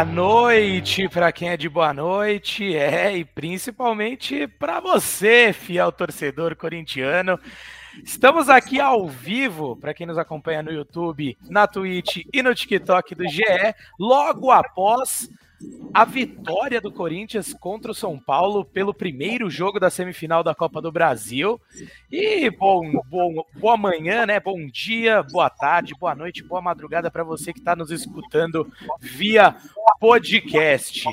Boa noite para quem é de boa noite, é, e principalmente para você, fiel torcedor corintiano. Estamos aqui ao vivo, para quem nos acompanha no YouTube, na Twitch e no TikTok do GE, logo após a vitória do Corinthians contra o São Paulo pelo primeiro jogo da semifinal da Copa do Brasil. E bom, bom, boa manhã, né? Bom dia, boa tarde, boa noite, boa madrugada para você que está nos escutando via podcast.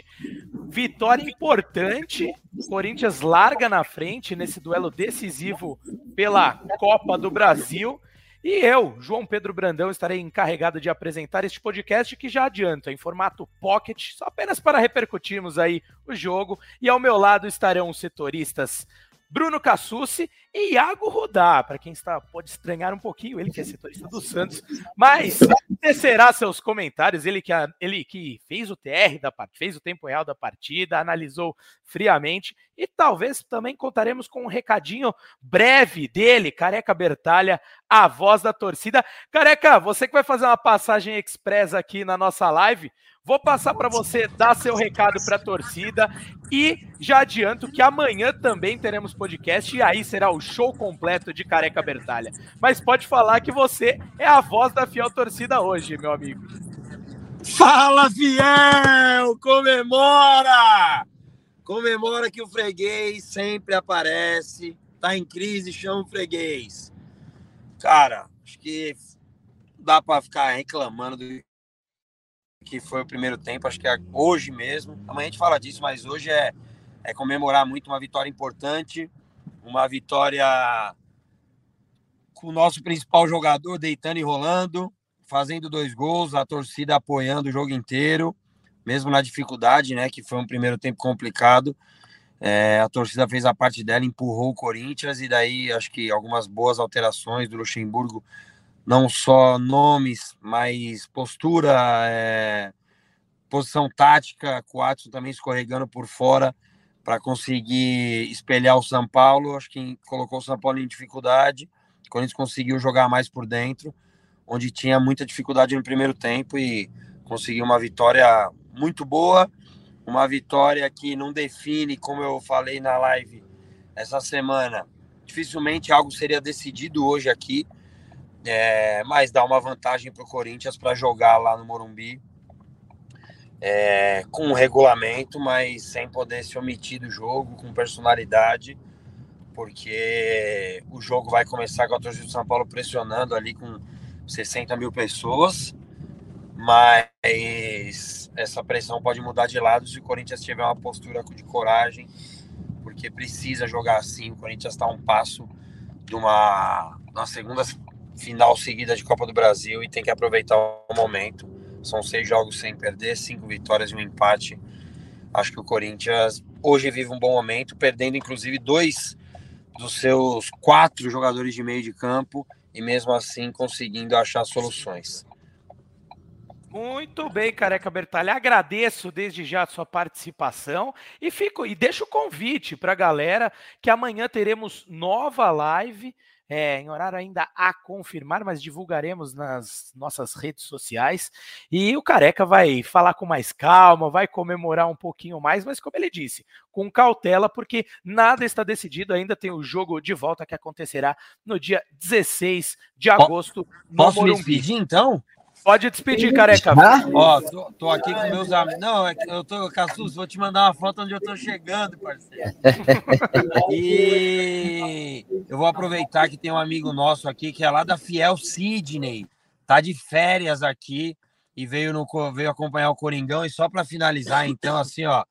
Vitória importante. O Corinthians larga na frente nesse duelo decisivo pela Copa do Brasil. E eu, João Pedro Brandão, estarei encarregado de apresentar este podcast que já adianta, em formato pocket, só apenas para repercutirmos aí o jogo. E ao meu lado estarão os setoristas Bruno Cassucci e Iago Rudá, para quem está pode estranhar um pouquinho, ele que é setorista do Santos, mas tecerá seus comentários, ele que, ele que fez o TR da partida, fez o tempo real da partida, analisou friamente. E talvez também contaremos com um recadinho breve dele, Careca Bertalha, a voz da torcida. Careca, você que vai fazer uma passagem express aqui na nossa live, Vou passar para você dar seu recado para a torcida e já adianto que amanhã também teremos podcast e aí será o show completo de Careca Bertalha. Mas pode falar que você é a voz da fiel torcida hoje, meu amigo. Fala, fiel! Comemora! Comemora que o freguês sempre aparece. Tá em crise, chama o freguês. Cara, acho que dá para ficar reclamando do que foi o primeiro tempo, acho que é hoje mesmo. Amanhã a gente fala disso, mas hoje é, é comemorar muito uma vitória importante, uma vitória com o nosso principal jogador deitando e rolando, fazendo dois gols, a torcida apoiando o jogo inteiro, mesmo na dificuldade, né? Que foi um primeiro tempo complicado. É, a torcida fez a parte dela, empurrou o Corinthians, e daí acho que algumas boas alterações do Luxemburgo não só nomes, mas postura, é, posição tática, Coates também escorregando por fora para conseguir espelhar o São Paulo. Acho que colocou o São Paulo em dificuldade. O Corinthians conseguiu jogar mais por dentro, onde tinha muita dificuldade no primeiro tempo e conseguiu uma vitória muito boa. Uma vitória que não define, como eu falei na live essa semana, dificilmente algo seria decidido hoje aqui é, mas dá uma vantagem para o Corinthians para jogar lá no Morumbi é, com um regulamento, mas sem poder se omitir do jogo, com personalidade, porque o jogo vai começar com a torcida do São Paulo pressionando ali com 60 mil pessoas, mas essa pressão pode mudar de lado se o Corinthians tiver uma postura de coragem, porque precisa jogar assim. O Corinthians está um passo de uma, uma segunda final seguida de Copa do Brasil e tem que aproveitar o momento. São seis jogos sem perder, cinco vitórias e um empate. Acho que o Corinthians hoje vive um bom momento, perdendo inclusive dois dos seus quatro jogadores de meio de campo e mesmo assim conseguindo achar soluções. Muito bem, Careca Bertalha. Agradeço desde já a sua participação e fico e deixo o convite para a galera que amanhã teremos nova live é, em horário ainda a confirmar, mas divulgaremos nas nossas redes sociais. E o Careca vai falar com mais calma, vai comemorar um pouquinho mais, mas como ele disse, com cautela, porque nada está decidido. Ainda tem o jogo de volta que acontecerá no dia 16 de agosto. Posso me despedir então? Pode despedir, careca. Ó, tô, tô, aqui com meus amigos. Não, é eu tô, Cassus, vou te mandar uma foto onde eu tô chegando, parceiro. E eu vou aproveitar que tem um amigo nosso aqui que é lá da Fiel Sidney. Tá de férias aqui e veio, no, veio acompanhar o Coringão. E só para finalizar, então, assim, ó,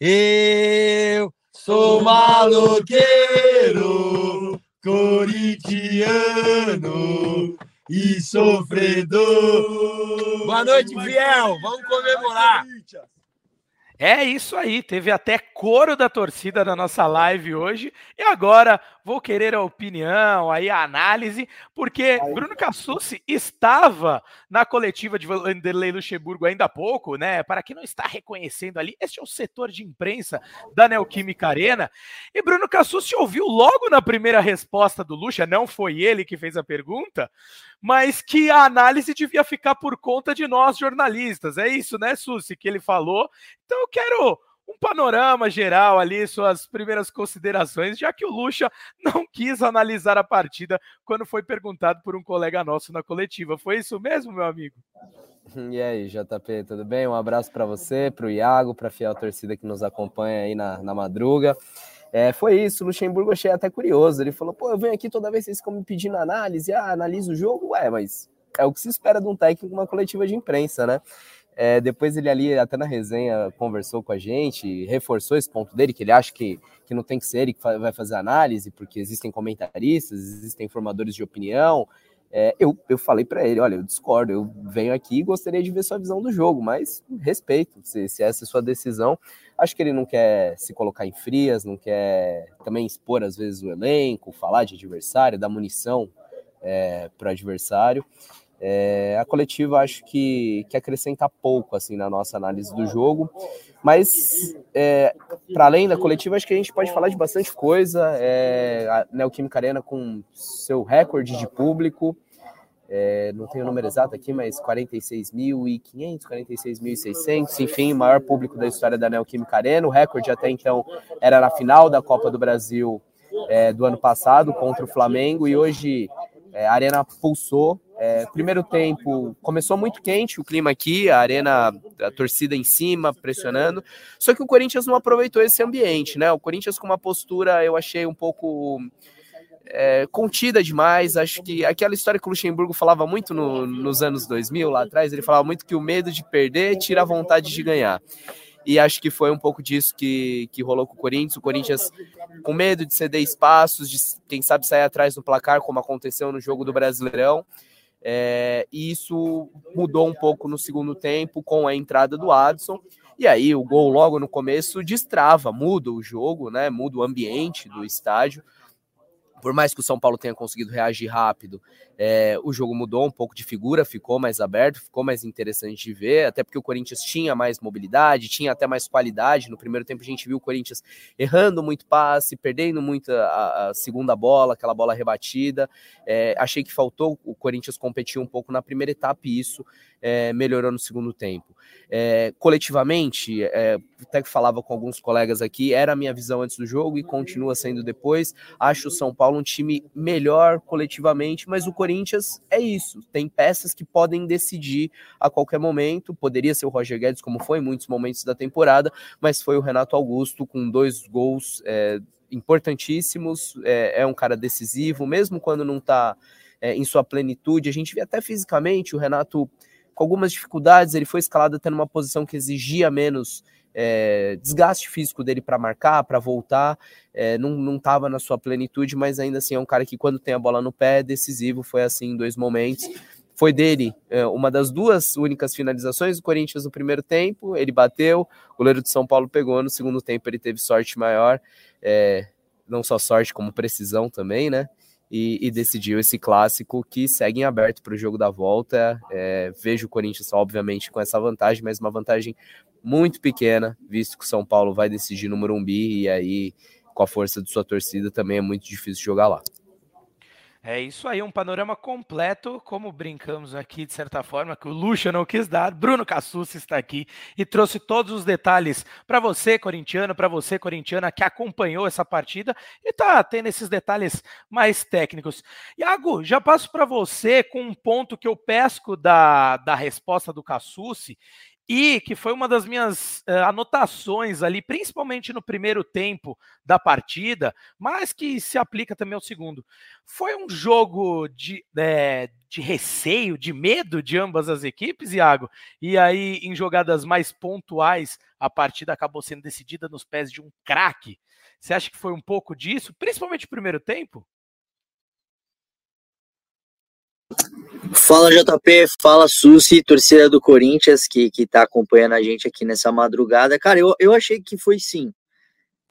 Eu sou maloqueiro, corintiano e sofredor. Boa noite, fiel. Vamos comemorar. É isso aí, teve até coro da torcida na nossa live hoje. E agora vou querer a opinião, aí a análise, porque Bruno Cassucci estava na coletiva de Vanderlei Luxemburgo ainda há pouco, né? Para quem não está reconhecendo ali, este é o setor de imprensa da Neoquímica Arena. E Bruno Cassucci ouviu logo na primeira resposta do Luxa, não foi ele que fez a pergunta, mas que a análise devia ficar por conta de nós jornalistas. É isso, né, Susi, que ele falou. Então eu quero um panorama geral ali, suas primeiras considerações, já que o Lucha não quis analisar a partida quando foi perguntado por um colega nosso na coletiva. Foi isso mesmo, meu amigo? E aí, JP, tudo bem? Um abraço para você, para o Iago, para a fiel torcida que nos acompanha aí na, na madruga. É, foi isso, o Luxemburgo achei até curioso. Ele falou: pô, eu venho aqui toda vez vocês ficam me pedindo análise, ah, analisa o jogo. Ué, mas é o que se espera de um técnico numa coletiva de imprensa, né? É, depois ele ali, até na resenha, conversou com a gente, reforçou esse ponto dele, que ele acha que, que não tem que ser ele que vai fazer análise, porque existem comentaristas, existem formadores de opinião. É, eu, eu falei para ele: olha, eu discordo, eu venho aqui e gostaria de ver sua visão do jogo, mas respeito, se, se essa é sua decisão. Acho que ele não quer se colocar em frias, não quer também expor, às vezes, o elenco, falar de adversário, dar munição é, para o adversário. É, a coletiva acho que, que acrescenta pouco assim na nossa análise do jogo, mas é, para além da coletiva, acho que a gente pode falar de bastante coisa. É, a Neoquímica Arena com seu recorde de público, é, não tenho o número exato aqui, mas 46.500, 46.600, enfim, maior público da história da Neoquímica Arena. O recorde até então era na final da Copa do Brasil é, do ano passado contra o Flamengo e hoje é, a Arena pulsou. É, primeiro tempo começou muito quente o clima aqui, a arena, a torcida em cima, pressionando. Só que o Corinthians não aproveitou esse ambiente, né? O Corinthians com uma postura, eu achei um pouco é, contida demais. Acho que aquela história que o Luxemburgo falava muito no, nos anos 2000, lá atrás, ele falava muito que o medo de perder tira a vontade de ganhar. E acho que foi um pouco disso que, que rolou com o Corinthians. O Corinthians com medo de ceder espaços, de quem sabe sair atrás do placar, como aconteceu no jogo do Brasileirão. É, e isso mudou um pouco no segundo tempo com a entrada do Adson. E aí o gol logo no começo destrava, muda o jogo, né? Muda o ambiente do estádio por mais que o São Paulo tenha conseguido reagir rápido, é, o jogo mudou um pouco de figura, ficou mais aberto, ficou mais interessante de ver, até porque o Corinthians tinha mais mobilidade, tinha até mais qualidade. No primeiro tempo a gente viu o Corinthians errando muito passe, perdendo muito a, a segunda bola, aquela bola rebatida. É, achei que faltou o Corinthians competir um pouco na primeira etapa e isso é, melhorou no segundo tempo. É, coletivamente, é, até que falava com alguns colegas aqui, era a minha visão antes do jogo e continua sendo depois. Acho o São Paulo um time melhor coletivamente, mas o Corinthians é isso. Tem peças que podem decidir a qualquer momento. Poderia ser o Roger Guedes, como foi em muitos momentos da temporada, mas foi o Renato Augusto com dois gols é, importantíssimos. É, é, um cara decisivo, mesmo quando não está é, em sua plenitude. A gente vê até fisicamente o Renato com algumas dificuldades, ele foi escalado até numa posição que exigia menos é, desgaste físico dele para marcar, para voltar, é, não estava na sua plenitude, mas ainda assim é um cara que quando tem a bola no pé é decisivo, foi assim em dois momentos. Foi dele é, uma das duas únicas finalizações do Corinthians no primeiro tempo, ele bateu, o goleiro de São Paulo pegou, no segundo tempo ele teve sorte maior, é, não só sorte como precisão também, né? E, e, decidiu esse clássico que segue em aberto para o jogo da volta. É, vejo o Corinthians, obviamente, com essa vantagem, mas uma vantagem muito pequena, visto que o São Paulo vai decidir no Morumbi e aí, com a força de sua torcida, também é muito difícil jogar lá. É isso aí, um panorama completo, como brincamos aqui de certa forma, que o Lucha não quis dar. Bruno Cassucci está aqui e trouxe todos os detalhes para você, corintiano, para você, corintiana, que acompanhou essa partida e está tendo esses detalhes mais técnicos. Iago, já passo para você com um ponto que eu pesco da, da resposta do Cassucci e que foi uma das minhas uh, anotações ali, principalmente no primeiro tempo da partida, mas que se aplica também ao segundo. Foi um jogo de, é, de receio, de medo de ambas as equipes, Iago, e aí em jogadas mais pontuais a partida acabou sendo decidida nos pés de um craque. Você acha que foi um pouco disso, principalmente no primeiro tempo? Fala JP, fala Susi, torcida do Corinthians que, que tá acompanhando a gente aqui nessa madrugada. Cara, eu, eu achei que foi sim.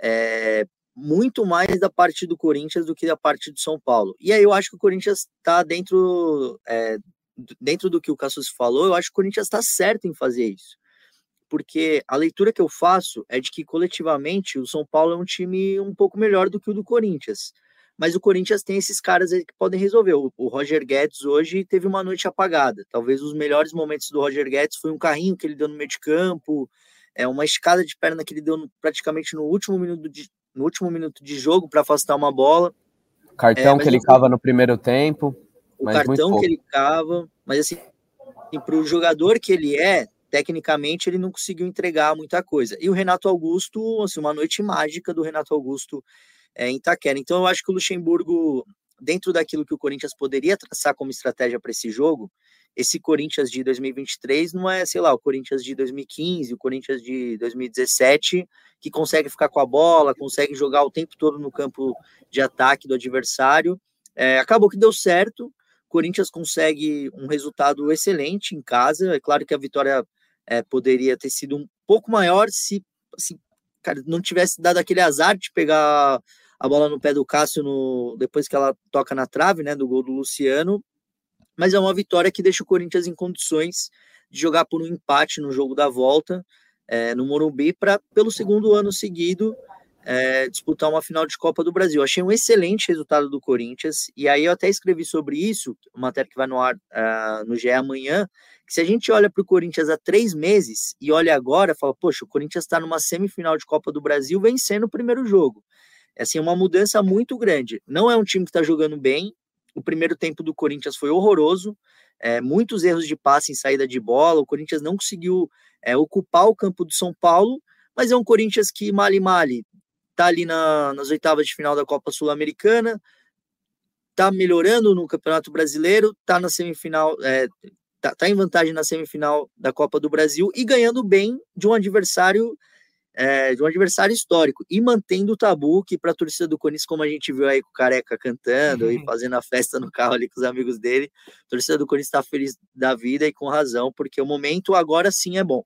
É, muito mais da parte do Corinthians do que da parte do São Paulo. E aí eu acho que o Corinthians tá dentro, é, dentro do que o Cassus falou, eu acho que o Corinthians está certo em fazer isso. Porque a leitura que eu faço é de que coletivamente o São Paulo é um time um pouco melhor do que o do Corinthians mas o Corinthians tem esses caras aí que podem resolver. O, o, Roger Guedes hoje teve uma noite apagada. Talvez os melhores momentos do Roger Guedes foi um carrinho que ele deu no meio de campo, é uma escada de perna que ele deu no, praticamente no último minuto de, no último minuto de jogo para afastar uma bola. Cartão é, que ele cava no primeiro tempo. O cartão que ele cava, mas assim, para o jogador que ele é, tecnicamente ele não conseguiu entregar muita coisa. E o Renato Augusto, assim, uma noite mágica do Renato Augusto é, em Itaquera. Então eu acho que o Luxemburgo, dentro daquilo que o Corinthians poderia traçar como estratégia para esse jogo, esse Corinthians de 2023 não é, sei lá, o Corinthians de 2015, o Corinthians de 2017, que consegue ficar com a bola, consegue jogar o tempo todo no campo de ataque do adversário. É, acabou que deu certo, o Corinthians consegue um resultado excelente em casa. É claro que a vitória é, poderia ter sido um pouco maior se, se cara, não tivesse dado aquele azar de pegar a bola no pé do Cássio no, depois que ela toca na trave, né, do gol do Luciano. Mas é uma vitória que deixa o Corinthians em condições de jogar por um empate no jogo da volta é, no Morumbi para pelo segundo ano seguido é, disputar uma final de Copa do Brasil. Achei um excelente resultado do Corinthians e aí eu até escrevi sobre isso, uma matéria que vai no ar uh, no GE amanhã. Que se a gente olha para o Corinthians há três meses e olha agora, fala, poxa, o Corinthians está numa semifinal de Copa do Brasil vencendo o primeiro jogo. É assim, uma mudança muito grande. Não é um time que está jogando bem. O primeiro tempo do Corinthians foi horroroso. É, muitos erros de passe em saída de bola. O Corinthians não conseguiu é, ocupar o campo do São Paulo, mas é um Corinthians que, mali, tá ali na, nas oitavas de final da Copa Sul-Americana, tá melhorando no Campeonato Brasileiro, tá na semifinal, é, tá, tá em vantagem na semifinal da Copa do Brasil e ganhando bem de um adversário é, de um adversário histórico e mantendo o tabu que para a torcida do Corinthians, como a gente viu aí com o Careca cantando uhum. e fazendo a festa no carro ali com os amigos dele, a torcida do Corinthians está feliz da vida e com razão, porque o momento agora sim é bom.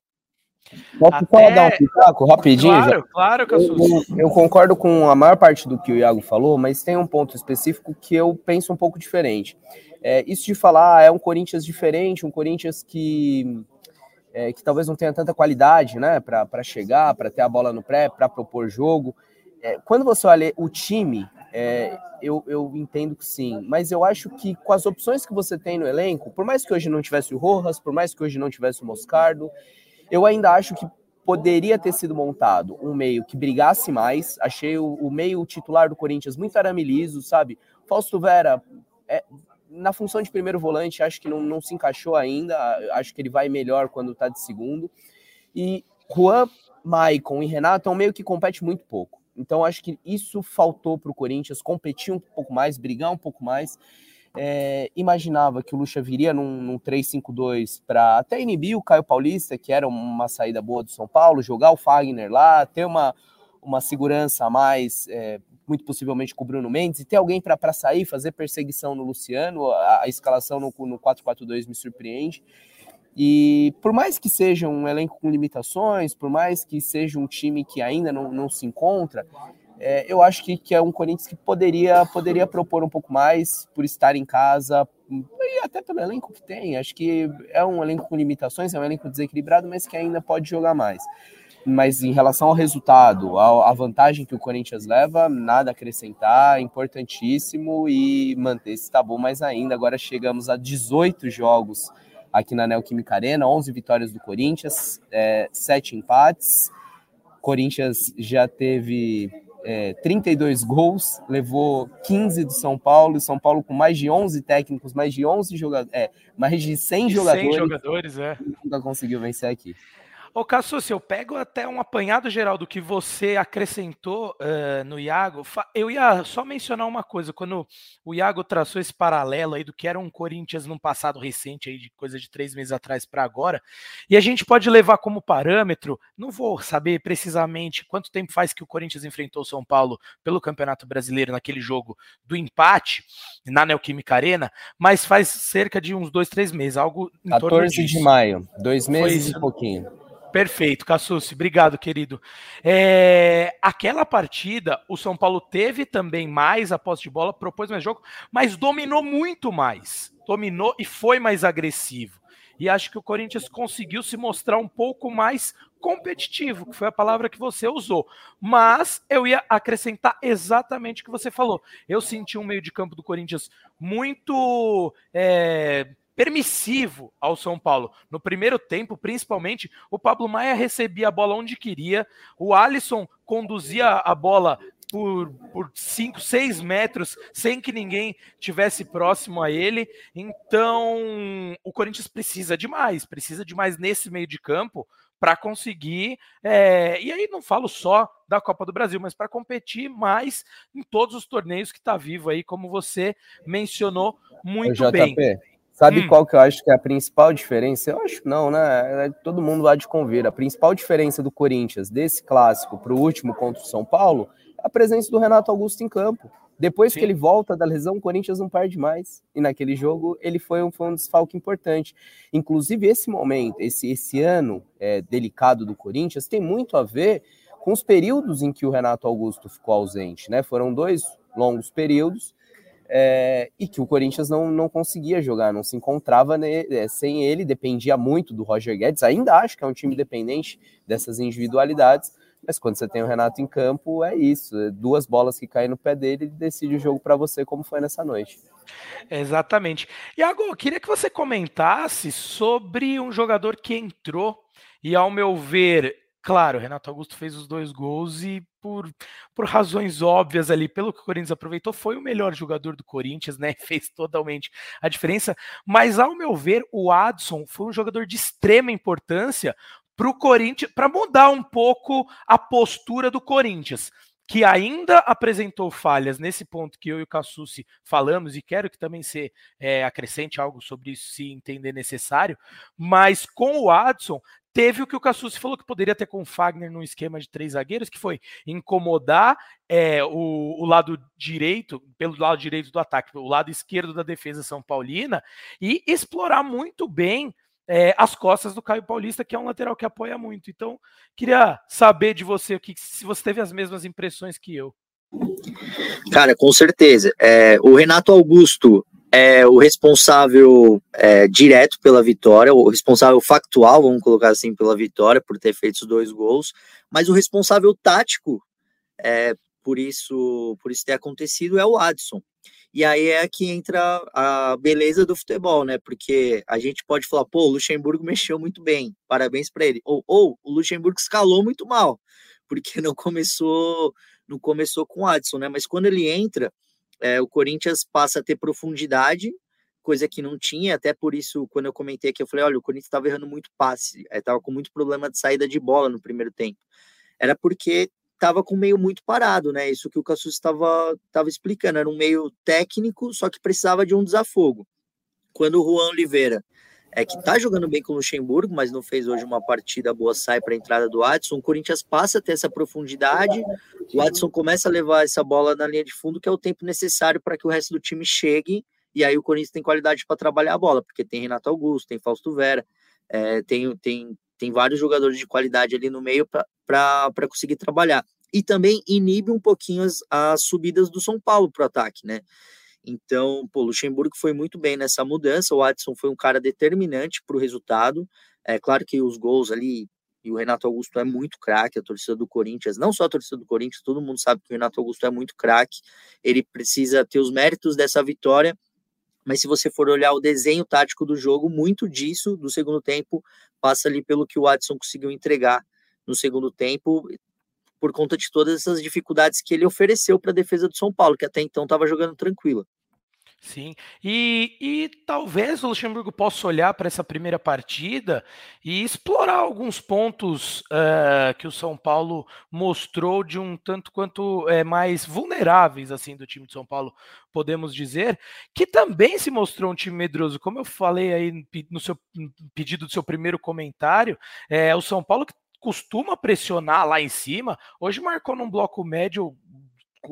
Posso Até... só dar um pitaco rapidinho? Claro, já? claro que eu, eu concordo com a maior parte do que o Iago falou, mas tem um ponto específico que eu penso um pouco diferente. É, isso de falar ah, é um Corinthians diferente, um Corinthians que é, que talvez não tenha tanta qualidade, né, para chegar, para ter a bola no pré, para propor jogo. É, quando você olha o time, é, eu, eu entendo que sim, mas eu acho que com as opções que você tem no elenco, por mais que hoje não tivesse o Rojas, por mais que hoje não tivesse o Moscardo, eu ainda acho que poderia ter sido montado um meio que brigasse mais. Achei o, o meio titular do Corinthians muito aramiliso, sabe? Fausto Vera é, na função de primeiro volante, acho que não, não se encaixou ainda. Acho que ele vai melhor quando está de segundo. E Juan, Maicon e Renato é um meio que compete muito pouco. Então, acho que isso faltou para o Corinthians competir um pouco mais, brigar um pouco mais. É, imaginava que o Lucha viria num, num 3-5-2 para até inibir o Caio Paulista, que era uma saída boa do São Paulo, jogar o Fagner lá, ter uma, uma segurança a mais é, muito possivelmente com o Bruno Mendes, e ter alguém para sair, fazer perseguição no Luciano, a, a escalação no, no 4-4-2 me surpreende. E por mais que seja um elenco com limitações, por mais que seja um time que ainda não, não se encontra, é, eu acho que, que é um Corinthians que poderia, poderia propor um pouco mais por estar em casa e até pelo elenco que tem. Acho que é um elenco com limitações, é um elenco desequilibrado, mas que ainda pode jogar mais. Mas em relação ao resultado, a, vantagem que o Corinthians leva, nada a acrescentar, importantíssimo e manter esse tabu mais ainda. Agora chegamos a 18 jogos aqui na Neoquímica Arena, 11 vitórias do Corinthians, é, 7 empates. Corinthians já teve é, 32 gols, levou 15 do São Paulo, São Paulo com mais de 11 técnicos, mais de 11 jogadores, é, mais de 100 jogadores. 100 jogadores, é. Nunca conseguiu vencer aqui. Ô, Cassus, eu pego até um apanhado geral do que você acrescentou uh, no Iago. Eu ia só mencionar uma coisa, quando o Iago traçou esse paralelo aí do que era um Corinthians num passado recente, aí de coisa de três meses atrás para agora, e a gente pode levar como parâmetro, não vou saber precisamente quanto tempo faz que o Corinthians enfrentou o São Paulo pelo Campeonato Brasileiro naquele jogo do empate na Neoquímica Arena, mas faz cerca de uns dois, três meses, algo em 14 de maio, dois meses e pouquinho. Perfeito, Cassucci, obrigado, querido. É, aquela partida, o São Paulo teve também mais a posse de bola, propôs mais jogo, mas dominou muito mais. Dominou e foi mais agressivo. E acho que o Corinthians conseguiu se mostrar um pouco mais competitivo, que foi a palavra que você usou. Mas eu ia acrescentar exatamente o que você falou. Eu senti um meio de campo do Corinthians muito. É, permissivo ao São Paulo. No primeiro tempo, principalmente, o Pablo Maia recebia a bola onde queria, o Alisson conduzia a bola por, por 5, 6 metros sem que ninguém tivesse próximo a ele. Então, o Corinthians precisa de mais, precisa de mais nesse meio de campo para conseguir. É, e aí não falo só da Copa do Brasil, mas para competir mais em todos os torneios que está vivo aí, como você mencionou muito bem. Sabe hum. qual que eu acho que é a principal diferença? Eu acho que não, né? É, todo mundo lá de convir. A principal diferença do Corinthians desse clássico para o último contra o São Paulo é a presença do Renato Augusto em campo. Depois Sim. que ele volta da lesão, o Corinthians não perde mais. E naquele jogo ele foi um, foi um desfalque importante. Inclusive, esse momento, esse, esse ano é, delicado do Corinthians, tem muito a ver com os períodos em que o Renato Augusto ficou ausente. Né? Foram dois longos períodos é, e que o Corinthians não, não conseguia jogar, não se encontrava é, sem ele, dependia muito do Roger Guedes. Ainda acho que é um time dependente dessas individualidades, mas quando você tem o Renato em campo, é isso: é duas bolas que caem no pé dele, ele decide o jogo para você, como foi nessa noite. Exatamente. Iago, queria que você comentasse sobre um jogador que entrou e, ao meu ver, Claro, Renato Augusto fez os dois gols e por, por razões óbvias ali, pelo que o Corinthians aproveitou, foi o melhor jogador do Corinthians, né? Fez totalmente a diferença. Mas, ao meu ver, o Adson foi um jogador de extrema importância para o Corinthians, para mudar um pouco a postura do Corinthians que ainda apresentou falhas nesse ponto que eu e o Cassucci falamos, e quero que também se é, acrescente algo sobre isso se entender necessário, mas com o Adson teve o que o Cassucci falou que poderia ter com o Fagner num esquema de três zagueiros, que foi incomodar é, o, o, lado direito, pelo lado direito do ataque, o lado esquerdo da defesa São Paulina, e explorar muito bem é, as costas do Caio Paulista, que é um lateral que apoia muito. Então, queria saber de você que, se você teve as mesmas impressões que eu. Cara, com certeza. É, o Renato Augusto é o responsável é, direto pela vitória, o responsável factual, vamos colocar assim, pela vitória, por ter feito os dois gols, mas o responsável tático é, por isso por isso ter acontecido é o Adson. E aí é que entra a beleza do futebol, né? Porque a gente pode falar, pô, o Luxemburgo mexeu muito bem, parabéns para ele. Ou, ou o Luxemburgo escalou muito mal, porque não começou não começou com o Adson, né? Mas quando ele entra, é, o Corinthians passa a ter profundidade, coisa que não tinha, até por isso, quando eu comentei aqui, eu falei, olha, o Corinthians estava errando muito passe, estava é, com muito problema de saída de bola no primeiro tempo. Era porque estava com o meio muito parado, né? Isso que o Cassus estava explicando, era um meio técnico, só que precisava de um desafogo. Quando o Juan Oliveira é que tá jogando bem com o Luxemburgo, mas não fez hoje uma partida boa, sai para a entrada do Adson. O Corinthians passa a ter essa profundidade, o Adson começa a levar essa bola na linha de fundo, que é o tempo necessário para que o resto do time chegue, e aí o Corinthians tem qualidade para trabalhar a bola, porque tem Renato Augusto, tem Fausto Vera, é, tem, tem, tem vários jogadores de qualidade ali no meio para conseguir trabalhar. E também inibe um pouquinho as, as subidas do São Paulo para o ataque, né? Então, pô, Luxemburgo foi muito bem nessa mudança. O Adson foi um cara determinante para o resultado. É claro que os gols ali, e o Renato Augusto é muito craque, a torcida do Corinthians, não só a torcida do Corinthians, todo mundo sabe que o Renato Augusto é muito craque. Ele precisa ter os méritos dessa vitória. Mas se você for olhar o desenho tático do jogo, muito disso do segundo tempo passa ali pelo que o Adson conseguiu entregar no segundo tempo, por conta de todas essas dificuldades que ele ofereceu para a defesa do São Paulo, que até então estava jogando tranquila. Sim, e, e talvez o Luxemburgo possa olhar para essa primeira partida e explorar alguns pontos uh, que o São Paulo mostrou de um tanto quanto é, mais vulneráveis assim do time de São Paulo, podemos dizer, que também se mostrou um time medroso, como eu falei aí no seu pedido do seu primeiro comentário, é, o São Paulo que costuma pressionar lá em cima, hoje marcou num bloco médio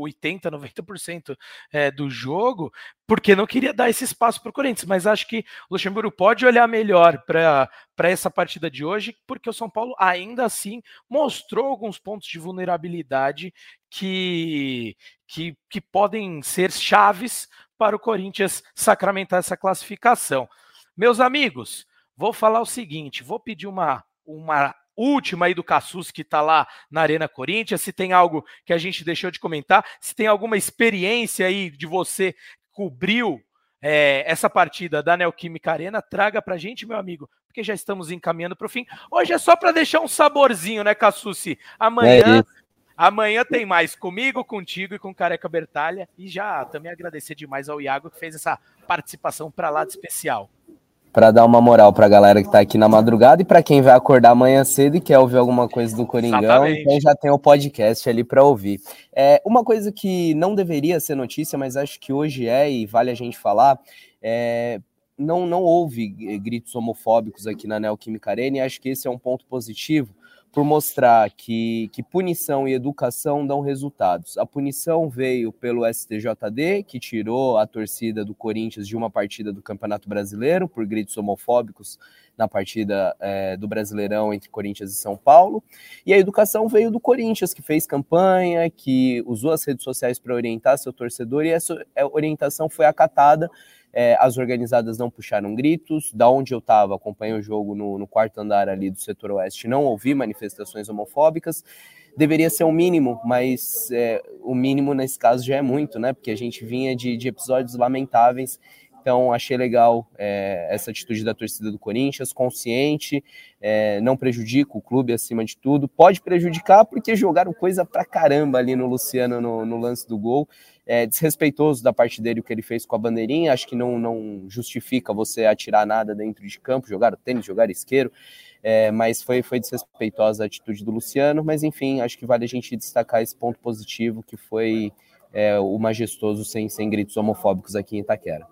80, 90% é, do jogo, porque não queria dar esse espaço para o Corinthians. Mas acho que o Luxemburgo pode olhar melhor para essa partida de hoje, porque o São Paulo ainda assim mostrou alguns pontos de vulnerabilidade que, que, que podem ser chaves para o Corinthians sacramentar essa classificação. Meus amigos, vou falar o seguinte: vou pedir uma, uma última aí do Cassus que está lá na Arena Corinthians, se tem algo que a gente deixou de comentar, se tem alguma experiência aí de você que cobriu é, essa partida da Neoquímica Arena, traga para a gente, meu amigo, porque já estamos encaminhando para o fim. Hoje é só para deixar um saborzinho, né, Cassucci? Amanhã. É Amanhã tem mais comigo, contigo e com Careca Bertalha. E já também agradecer demais ao Iago que fez essa participação para lá de especial para dar uma moral para a galera que está aqui na madrugada e para quem vai acordar amanhã cedo e quer ouvir alguma coisa do Coringão, Exatamente. então já tem o podcast ali para ouvir. É, uma coisa que não deveria ser notícia, mas acho que hoje é e vale a gente falar, é, não, não houve gritos homofóbicos aqui na Neoquímica Arena e acho que esse é um ponto positivo, por mostrar que, que punição e educação dão resultados. A punição veio pelo STJD, que tirou a torcida do Corinthians de uma partida do Campeonato Brasileiro por gritos homofóbicos na partida é, do Brasileirão entre Corinthians e São Paulo. E a educação veio do Corinthians, que fez campanha, que usou as redes sociais para orientar seu torcedor, e essa é, orientação foi acatada é, as organizadas não puxaram gritos. Da onde eu estava, acompanhei o jogo no, no, quarto andar ali do setor oeste, não ouvi manifestações homofóbicas. Deveria ser o um mínimo, mas é, o mínimo nesse caso já é muito, né? Porque a gente vinha de, de episódios lamentáveis. Então, achei legal é, essa atitude da torcida do Corinthians, consciente, é, não prejudica o clube acima de tudo. Pode prejudicar porque jogaram coisa pra caramba ali no Luciano no, no lance do gol é, desrespeitoso da parte dele o que ele fez com a bandeirinha. Acho que não, não justifica você atirar nada dentro de campo, jogar tênis, jogar isqueiro. É, mas foi, foi desrespeitosa a atitude do Luciano. Mas enfim, acho que vale a gente destacar esse ponto positivo que foi é, o majestoso sem, sem gritos homofóbicos aqui em Itaquera.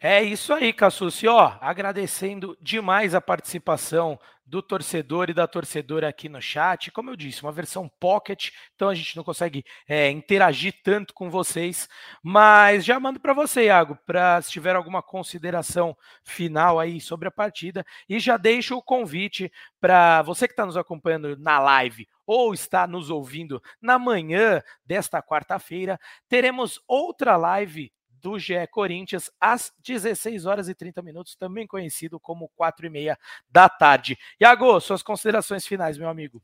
É isso aí, Cassucci. Ó, agradecendo demais a participação do torcedor e da torcedora aqui no chat. Como eu disse, uma versão pocket, então a gente não consegue é, interagir tanto com vocês, mas já mando para você, Iago, para se tiver alguma consideração final aí sobre a partida e já deixo o convite para você que está nos acompanhando na live ou está nos ouvindo na manhã desta quarta-feira, teremos outra live do GE Corinthians às 16 horas e 30 minutos, também conhecido como 4 e meia da tarde. Iago, suas considerações finais, meu amigo.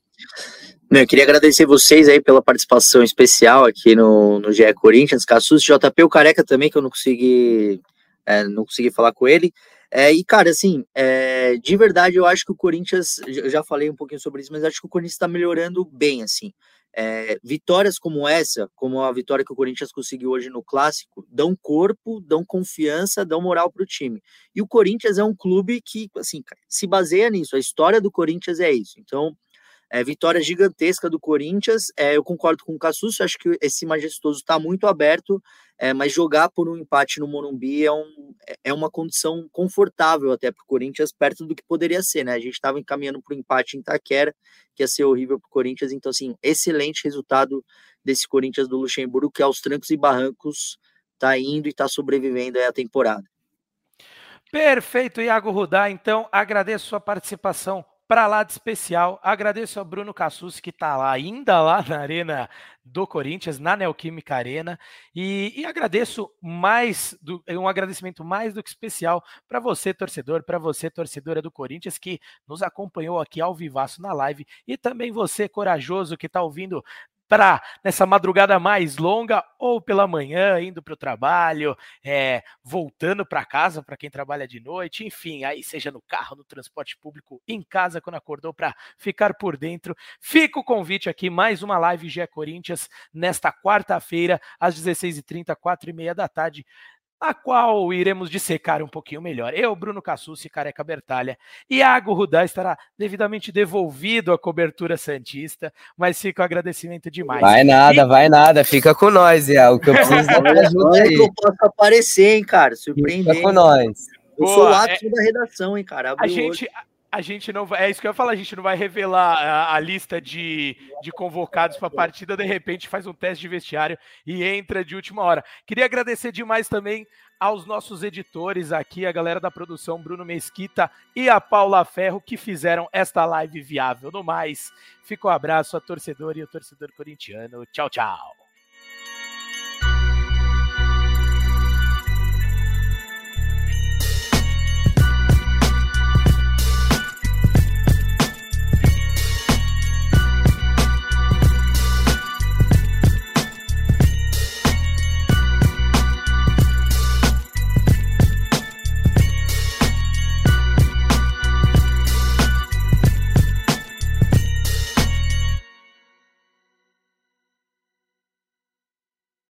Eu queria agradecer vocês aí pela participação especial aqui no, no GE Corinthians, Cassus, JP, o Careca também, que eu não consegui, é, não consegui falar com ele. É, e, cara, assim, é, de verdade, eu acho que o Corinthians, eu já falei um pouquinho sobre isso, mas acho que o Corinthians está melhorando bem, assim. É, vitórias como essa, como a vitória que o Corinthians conseguiu hoje no clássico, dão corpo, dão confiança, dão moral para o time. E o Corinthians é um clube que, assim, se baseia nisso. A história do Corinthians é isso. Então, é, vitória gigantesca do Corinthians. É, eu concordo com o Cassus, acho que esse majestoso está muito aberto, é, mas jogar por um empate no Morumbi é, um, é, uma condição confortável até para o Corinthians, perto do que poderia ser, né? A gente estava encaminhando para o empate em Itaquera, que ia ser horrível para o Corinthians. Então, assim, excelente resultado desse Corinthians do Luxemburgo, que aos trancos e barrancos está indo e está sobrevivendo aí a temporada. Perfeito, Iago Rudá. Então, agradeço sua participação para lá de especial. Agradeço ao Bruno Cassus, que está lá, ainda lá na Arena do Corinthians, na Neoquímica Arena. E, e agradeço mais, do, um agradecimento mais do que especial para você, torcedor, para você, torcedora do Corinthians, que nos acompanhou aqui ao vivaço na live. E também você, corajoso, que está ouvindo para nessa madrugada mais longa ou pela manhã, indo para o trabalho, é, voltando para casa para quem trabalha de noite, enfim, aí seja no carro, no transporte público, em casa quando acordou para ficar por dentro. Fica o convite aqui, mais uma live GE Corinthians nesta quarta-feira, às 16h30, 4h30 da tarde a qual iremos dissecar um pouquinho melhor. Eu, Bruno Cassucci, Careca Bertalha, Iago Rudá estará devidamente devolvido à cobertura Santista, mas fica o agradecimento demais. Vai nada, e... vai nada, fica com nós, Iago, que eu preciso da ajuda aí. que eu posso aparecer, hein, cara, surpreendente. Fica com nós. Eu Boa, sou o é... da redação, hein, cara. Abre a gente, a gente não vai. É isso que eu ia falar, a gente não vai revelar a, a lista de, de convocados para a partida, de repente faz um teste de vestiário e entra de última hora. Queria agradecer demais também aos nossos editores aqui, a galera da produção, Bruno Mesquita e a Paula Ferro, que fizeram esta live viável. No mais, fica um abraço a torcedor e o torcedor corintiano. Tchau, tchau.